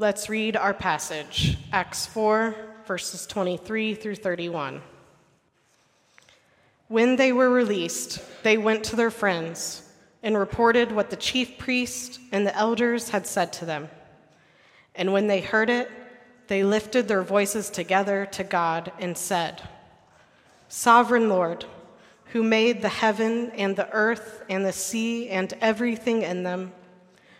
Let's read our passage, Acts 4, verses 23 through 31. When they were released, they went to their friends and reported what the chief priest and the elders had said to them. And when they heard it, they lifted their voices together to God and said, Sovereign Lord, who made the heaven and the earth and the sea and everything in them,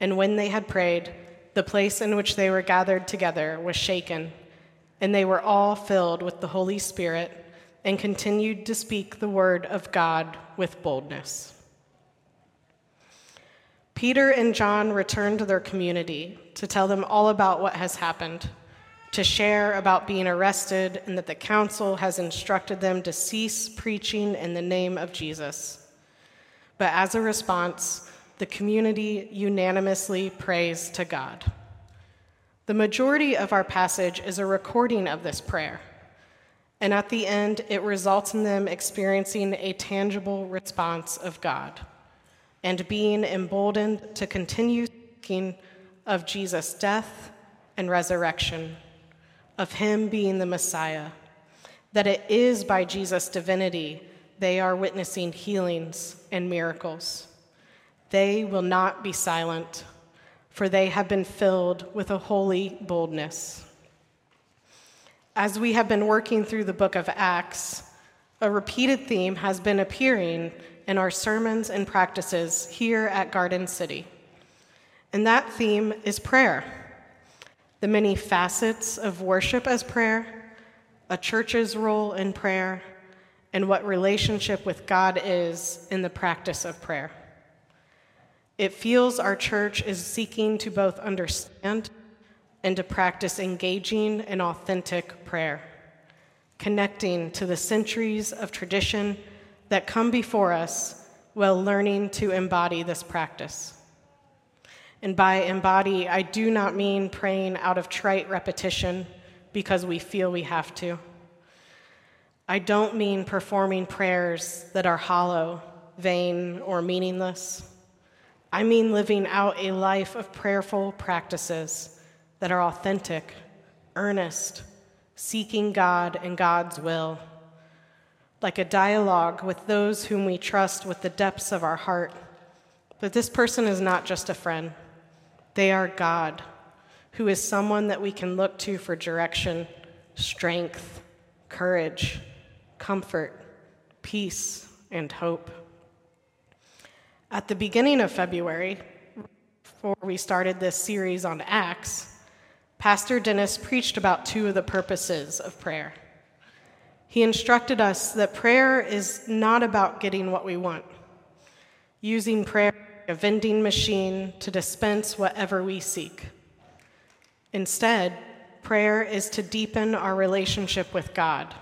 And when they had prayed, the place in which they were gathered together was shaken, and they were all filled with the Holy Spirit and continued to speak the word of God with boldness. Peter and John return to their community to tell them all about what has happened, to share about being arrested, and that the council has instructed them to cease preaching in the name of Jesus. But as a response, the community unanimously prays to God. The majority of our passage is a recording of this prayer, and at the end, it results in them experiencing a tangible response of God and being emboldened to continue speaking of Jesus' death and resurrection, of him being the Messiah, that it is by Jesus' divinity they are witnessing healings and miracles. They will not be silent, for they have been filled with a holy boldness. As we have been working through the book of Acts, a repeated theme has been appearing in our sermons and practices here at Garden City. And that theme is prayer the many facets of worship as prayer, a church's role in prayer, and what relationship with God is in the practice of prayer. It feels our church is seeking to both understand and to practice engaging and authentic prayer, connecting to the centuries of tradition that come before us while learning to embody this practice. And by embody, I do not mean praying out of trite repetition because we feel we have to. I don't mean performing prayers that are hollow, vain, or meaningless. I mean living out a life of prayerful practices that are authentic, earnest, seeking God and God's will like a dialogue with those whom we trust with the depths of our heart. But this person is not just a friend, they are God, who is someone that we can look to for direction, strength, courage, comfort, peace, and hope. At the beginning of February, before we started this series on Acts, Pastor Dennis preached about two of the purposes of prayer. He instructed us that prayer is not about getting what we want, using prayer a vending machine to dispense whatever we seek. Instead, prayer is to deepen our relationship with God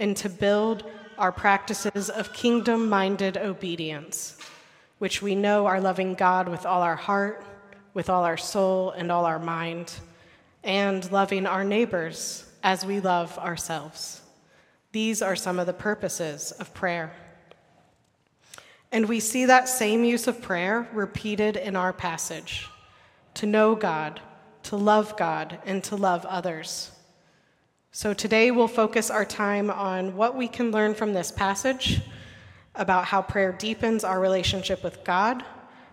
and to build our practices of kingdom minded obedience, which we know are loving God with all our heart, with all our soul, and all our mind, and loving our neighbors as we love ourselves. These are some of the purposes of prayer. And we see that same use of prayer repeated in our passage to know God, to love God, and to love others. So today we'll focus our time on what we can learn from this passage about how prayer deepens our relationship with God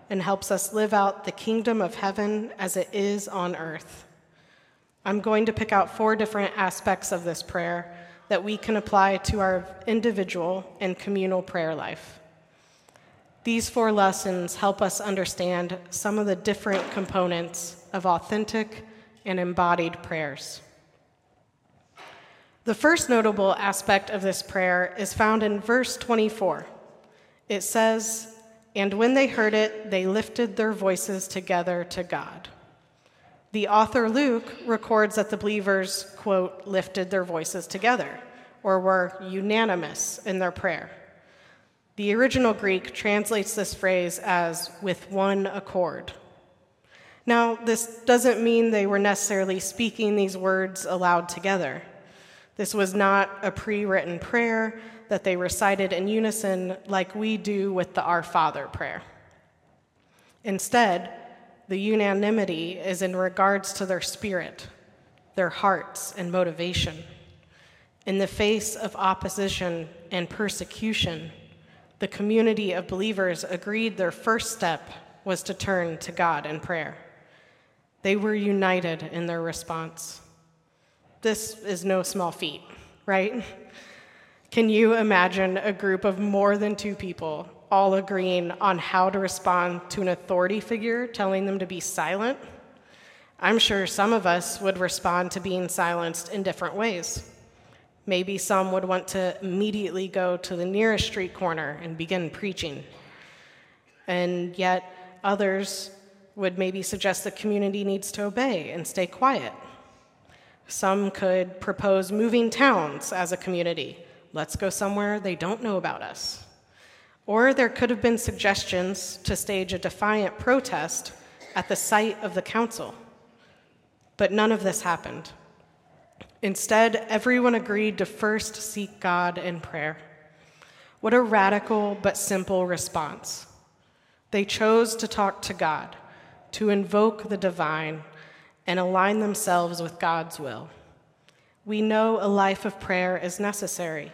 and helps us live out the kingdom of heaven as it is on earth. I'm going to pick out four different aspects of this prayer that we can apply to our individual and communal prayer life. These four lessons help us understand some of the different components of authentic and embodied prayers. The first notable aspect of this prayer is found in verse 24. It says, And when they heard it, they lifted their voices together to God. The author Luke records that the believers, quote, lifted their voices together, or were unanimous in their prayer. The original Greek translates this phrase as with one accord. Now, this doesn't mean they were necessarily speaking these words aloud together. This was not a pre written prayer that they recited in unison like we do with the Our Father prayer. Instead, the unanimity is in regards to their spirit, their hearts, and motivation. In the face of opposition and persecution, the community of believers agreed their first step was to turn to God in prayer. They were united in their response. This is no small feat, right? Can you imagine a group of more than two people all agreeing on how to respond to an authority figure telling them to be silent, I'm sure some of us would respond to being silenced in different ways. Maybe some would want to immediately go to the nearest street corner and begin preaching. And yet, others would maybe suggest the community needs to obey and stay quiet. Some could propose moving towns as a community. Let's go somewhere they don't know about us. Or there could have been suggestions to stage a defiant protest at the site of the council. But none of this happened. Instead, everyone agreed to first seek God in prayer. What a radical but simple response. They chose to talk to God, to invoke the divine, and align themselves with God's will. We know a life of prayer is necessary.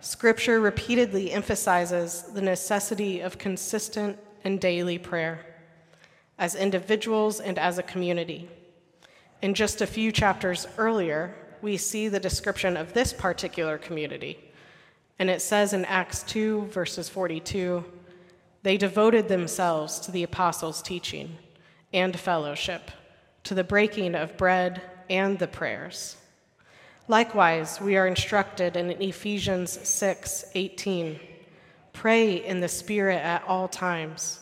Scripture repeatedly emphasizes the necessity of consistent and daily prayer as individuals and as a community. In just a few chapters earlier, we see the description of this particular community. And it says in Acts 2, verses 42, they devoted themselves to the apostles' teaching and fellowship, to the breaking of bread and the prayers. Likewise, we are instructed in Ephesians 6:18, pray in the spirit at all times,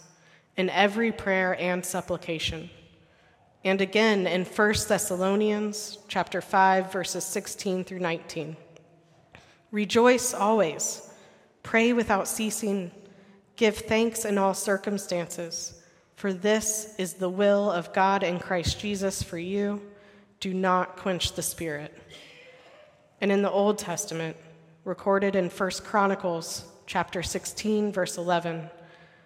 in every prayer and supplication. And again in 1 Thessalonians chapter 5 verses 16 through 19. Rejoice always, pray without ceasing, give thanks in all circumstances, for this is the will of God in Christ Jesus for you. Do not quench the spirit and in the Old Testament, recorded in 1 Chronicles chapter 16 verse 11,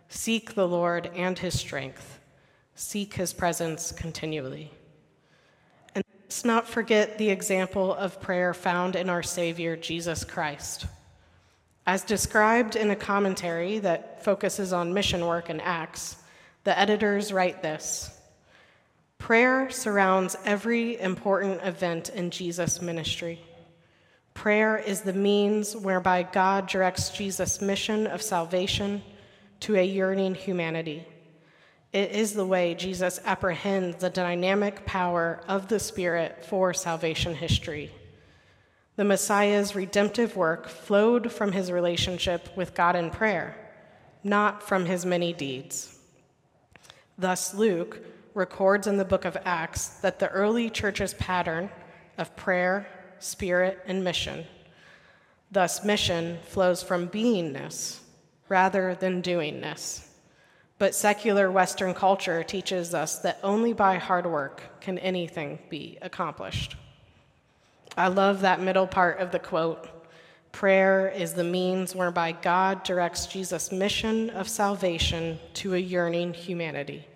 seek the Lord and his strength. Seek his presence continually. And let's not forget the example of prayer found in our Savior Jesus Christ. As described in a commentary that focuses on mission work and Acts, the editors write this Prayer surrounds every important event in Jesus' ministry. Prayer is the means whereby God directs Jesus' mission of salvation to a yearning humanity. It is the way Jesus apprehends the dynamic power of the Spirit for salvation history. The Messiah's redemptive work flowed from his relationship with God in prayer, not from his many deeds. Thus, Luke records in the book of Acts that the early church's pattern of prayer, spirit, and mission. Thus, mission flows from beingness rather than doingness. But secular Western culture teaches us that only by hard work can anything be accomplished. I love that middle part of the quote prayer is the means whereby God directs Jesus' mission of salvation to a yearning humanity.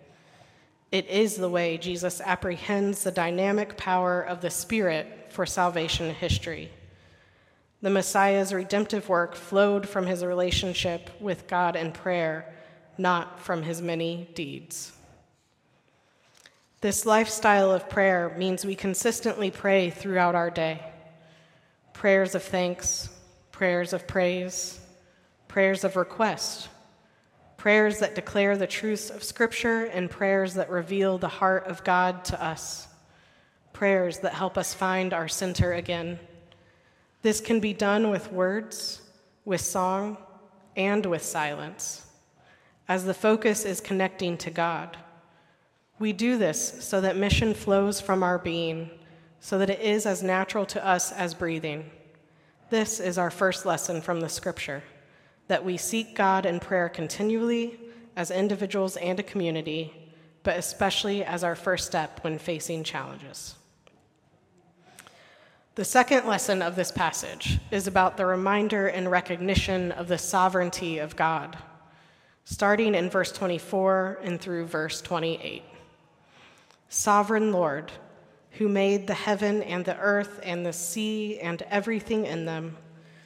It is the way Jesus apprehends the dynamic power of the Spirit for salvation history. The Messiah's redemptive work flowed from his relationship with God in prayer, not from his many deeds. This lifestyle of prayer means we consistently pray throughout our day prayers of thanks, prayers of praise, prayers of request, prayers that declare the truths of Scripture, and prayers that reveal the heart of God to us, prayers that help us find our center again. This can be done with words, with song, and with silence, as the focus is connecting to God. We do this so that mission flows from our being, so that it is as natural to us as breathing. This is our first lesson from the scripture that we seek God in prayer continually as individuals and a community, but especially as our first step when facing challenges. The second lesson of this passage is about the reminder and recognition of the sovereignty of God, starting in verse 24 and through verse 28. Sovereign Lord, who made the heaven and the earth and the sea and everything in them,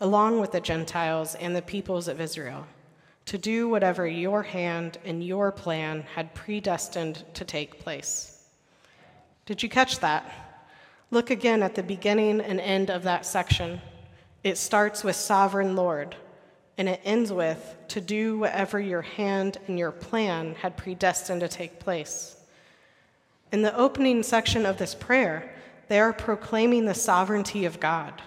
along with the Gentiles and the peoples of Israel, to do whatever your hand and your plan had predestined to take place. Did you catch that? Look again at the beginning and end of that section. It starts with Sovereign Lord and it ends with to do whatever your hand and your plan had predestined to take place. In the opening section of this prayer, they are proclaiming the sovereignty of God,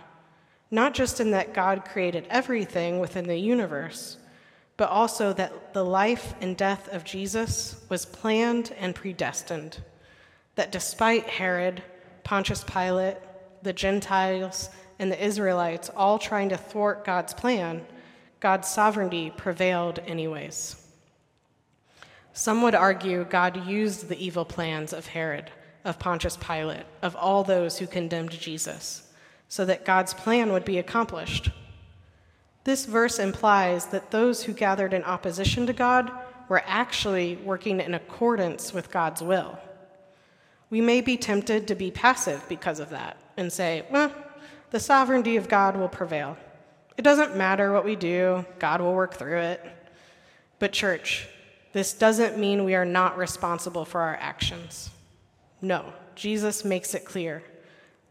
not just in that God created everything within the universe, but also that the life and death of Jesus was planned and predestined. That despite Herod, Pontius Pilate, the Gentiles, and the Israelites all trying to thwart God's plan, God's sovereignty prevailed anyways. Some would argue God used the evil plans of Herod, of Pontius Pilate, of all those who condemned Jesus, so that God's plan would be accomplished. This verse implies that those who gathered in opposition to God were actually working in accordance with God's will. We may be tempted to be passive because of that and say, well, the sovereignty of God will prevail. It doesn't matter what we do, God will work through it. But, church, this doesn't mean we are not responsible for our actions. No, Jesus makes it clear.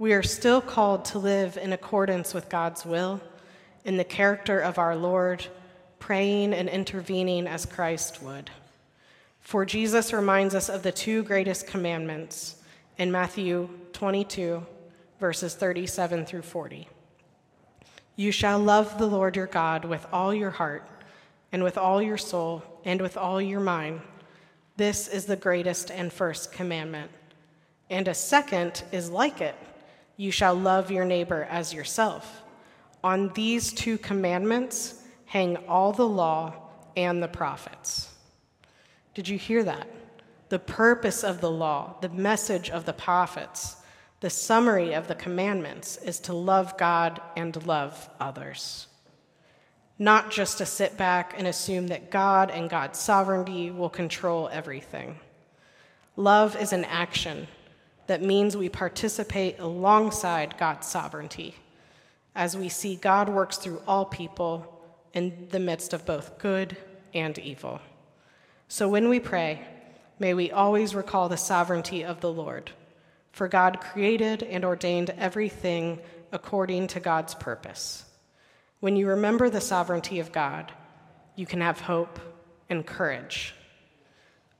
We are still called to live in accordance with God's will, in the character of our Lord, praying and intervening as Christ would. For Jesus reminds us of the two greatest commandments in Matthew 22, verses 37 through 40. You shall love the Lord your God with all your heart, and with all your soul, and with all your mind. This is the greatest and first commandment. And a second is like it you shall love your neighbor as yourself. On these two commandments hang all the law and the prophets. Did you hear that? The purpose of the law, the message of the prophets the summary of the commandments is to love God and love others. Not just to sit back and assume that God and God's sovereignty will control everything. Love is an action that means we participate alongside God's sovereignty as we see God works through all people in the midst of both good and evil. So when we pray, may we always recall the sovereignty of the Lord for God created and ordained everything according to God's purpose. When you remember the sovereignty of God, you can have hope and courage.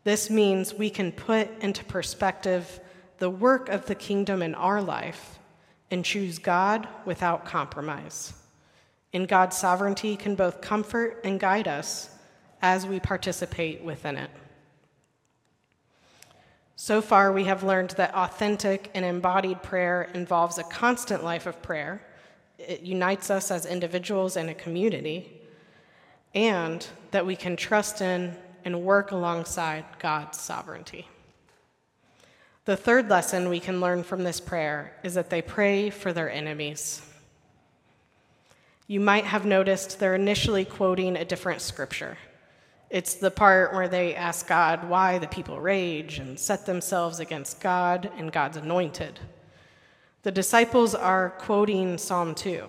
This means we can put into perspective the work of the kingdom in our life and choose God without compromise. In God's sovereignty can both comfort and guide us as we participate within it. So far, we have learned that authentic and embodied prayer involves a constant life of prayer. It unites us as individuals and a community, and that we can trust in and work alongside God's sovereignty. The third lesson we can learn from this prayer is that they pray for their enemies. You might have noticed they're initially quoting a different scripture. It's the part where they ask God why the people rage and set themselves against God and God's anointed. The disciples are quoting Psalm 2,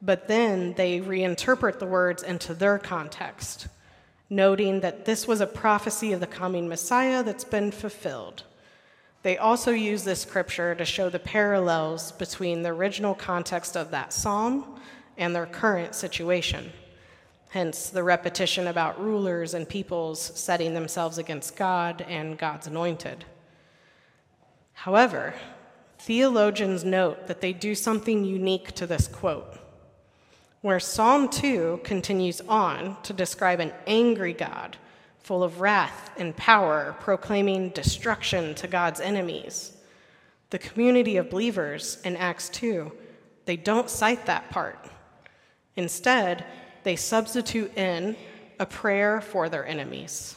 but then they reinterpret the words into their context, noting that this was a prophecy of the coming Messiah that's been fulfilled. They also use this scripture to show the parallels between the original context of that psalm and their current situation hence the repetition about rulers and peoples setting themselves against God and God's anointed. However, theologians note that they do something unique to this quote, where Psalm 2 continues on to describe an angry God full of wrath and power, proclaiming destruction to God's enemies. The community of believers in Acts 2, they don't cite that part. Instead, they substitute in a prayer for their enemies.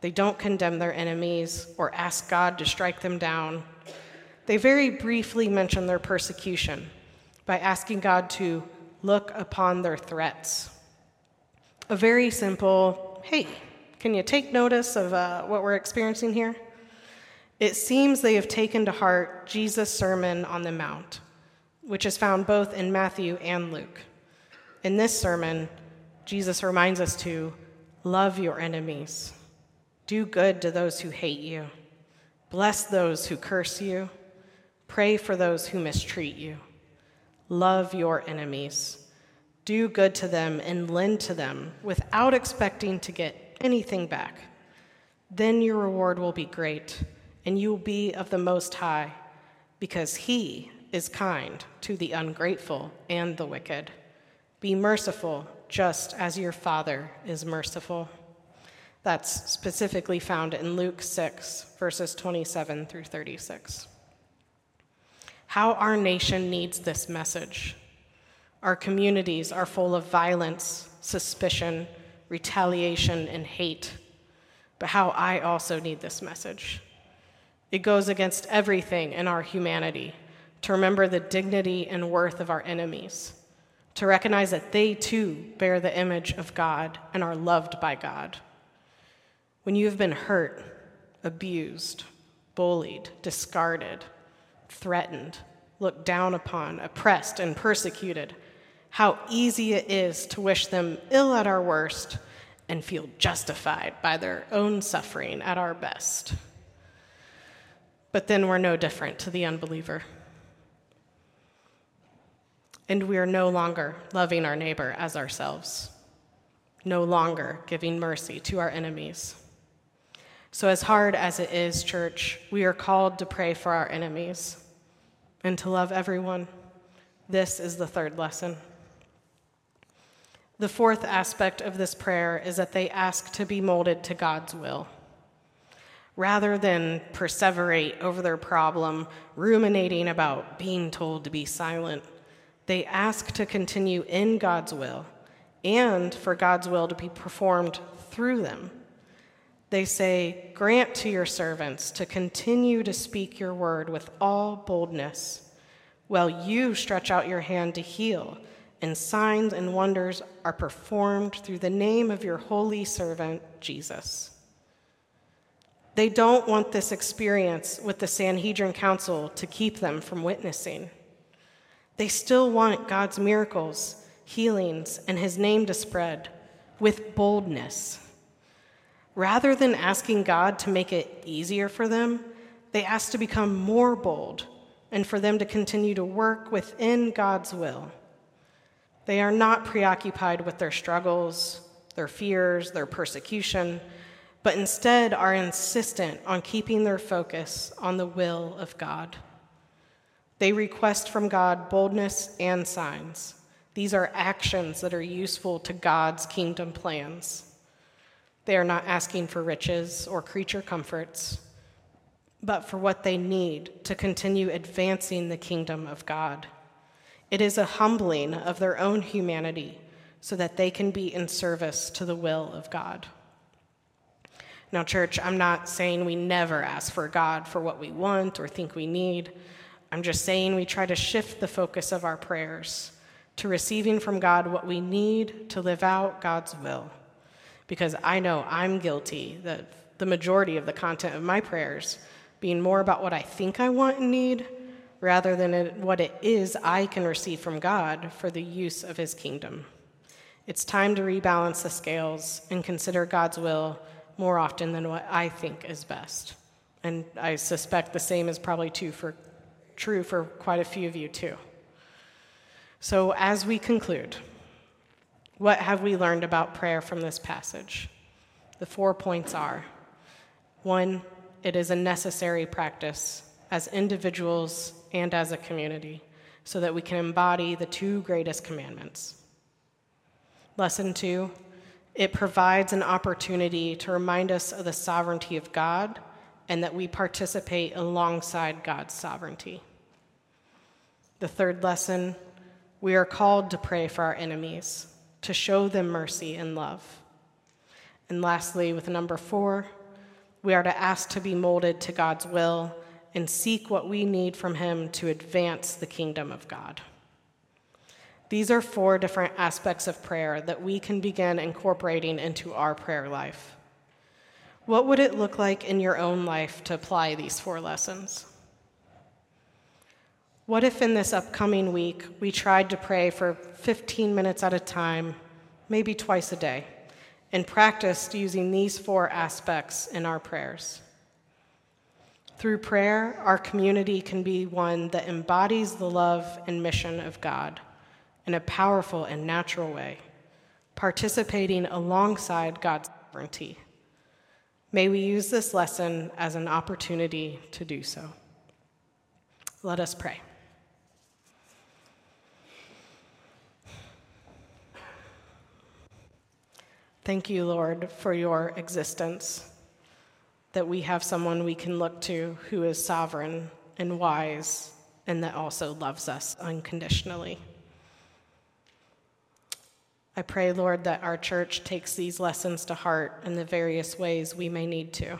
They don't condemn their enemies or ask God to strike them down. They very briefly mention their persecution by asking God to look upon their threats. A very simple, hey, can you take notice of uh, what we're experiencing here? It seems they have taken to heart Jesus' Sermon on the Mount, which is found both in Matthew and Luke. In this sermon, Jesus reminds us to love your enemies, do good to those who hate you, bless those who curse you, pray for those who mistreat you, love your enemies, do good to them, and lend to them without expecting to get anything back. Then your reward will be great, and you will be of the Most High, because He is kind to the ungrateful and the wicked. Be merciful, just as your Father is merciful. That's specifically found in Luke 6, verses 27 through 36. How our nation needs this message. Our communities are full of violence, suspicion, retaliation, and hate. But how I also need this message. It goes against everything in our humanity to remember the dignity and worth of our enemies to recognize that they too bear the image of God and are loved by God. When you have been hurt, abused, bullied, discarded, threatened, looked down upon, oppressed, and persecuted, how easy it is to wish them ill at our worst and feel justified by their own suffering at our best. But then we're no different to the unbeliever and we are no longer loving our neighbor as ourselves, no longer giving mercy to our enemies. So, as hard as it is, church, we are called to pray for our enemies and to love everyone. This is the third lesson. The fourth aspect of this prayer is that they ask to be molded to God's will. Rather than perseverate over their problem, ruminating about being told to be silent, they ask to continue in God's will and for God's will to be performed through them. They say, Grant to your servants to continue to speak your word with all boldness, while you stretch out your hand to heal, and signs and wonders are performed through the name of your holy servant, Jesus. They don't want this experience with the Sanhedrin Council to keep them from witnessing. They still want God's miracles, healings, and his name to spread with boldness. Rather than asking God to make it easier for them, they ask to become more bold and for them to continue to work within God's will. They are not preoccupied with their struggles, their fears, their persecution, but instead are insistent on keeping their focus on the will of God. They request from God boldness and signs. These are actions that are useful to God's kingdom plans. They are not asking for riches or creature comforts, but for what they need to continue advancing the kingdom of God. It is a humbling of their own humanity so that they can be in service to the will of God. Now, church, I'm not saying we never ask for God for what we want or think we need. I'm just saying we try to shift the focus of our prayers to receiving from God what we need to live out God's will. Because I know I'm guilty that the majority of the content of my prayers being more about what I think I want and need rather than what it is I can receive from God for the use of his kingdom. It's time to rebalance the scales and consider God's will more often than what I think is best. And I suspect the same is probably true for, true for quite a few of you, too. So, as we conclude, what have we learned about prayer from this passage? The four points are one, it is a necessary practice as individuals and as a community so that we can embody the two greatest commandments. Lesson two, it provides an opportunity to remind us of the sovereignty of God and that we participate alongside God's sovereignty. The third lesson we are called to pray for our enemies, to show them mercy and love. And lastly, with number four, we are to ask to be molded to God's will and seek what we need from Him to advance the kingdom of God. These are four different aspects of prayer that we can begin incorporating into our prayer life. What would it look like in your own life to apply these four lessons? What if in this upcoming week we tried to pray for 15 minutes at a time, maybe twice a day, and practiced using these four aspects in our prayers? Through prayer, our community can be one that embodies the love and mission of God in a powerful and natural way, participating alongside God's sovereignty. May we use this lesson as an opportunity to do so. Let us pray. Thank you, Lord, for your existence, that we have someone we can look to who is sovereign and wise and that also loves us unconditionally. I pray, Lord, that our church takes these lessons to heart in the various ways we may need to,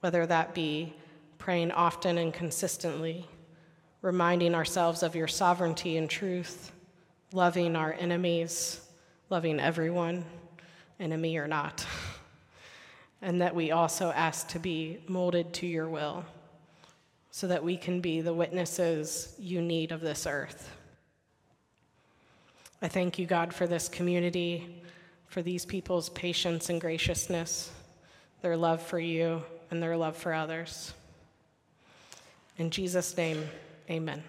whether that be praying often and consistently, reminding ourselves of your sovereignty and truth, loving our enemies, loving everyone, enemy or not, and that we also ask to be molded to your will so that we can be the witnesses you need of this earth. I thank you, God, for this community, for these people's patience and graciousness, their love for you, and their love for others. In Jesus' name, amen.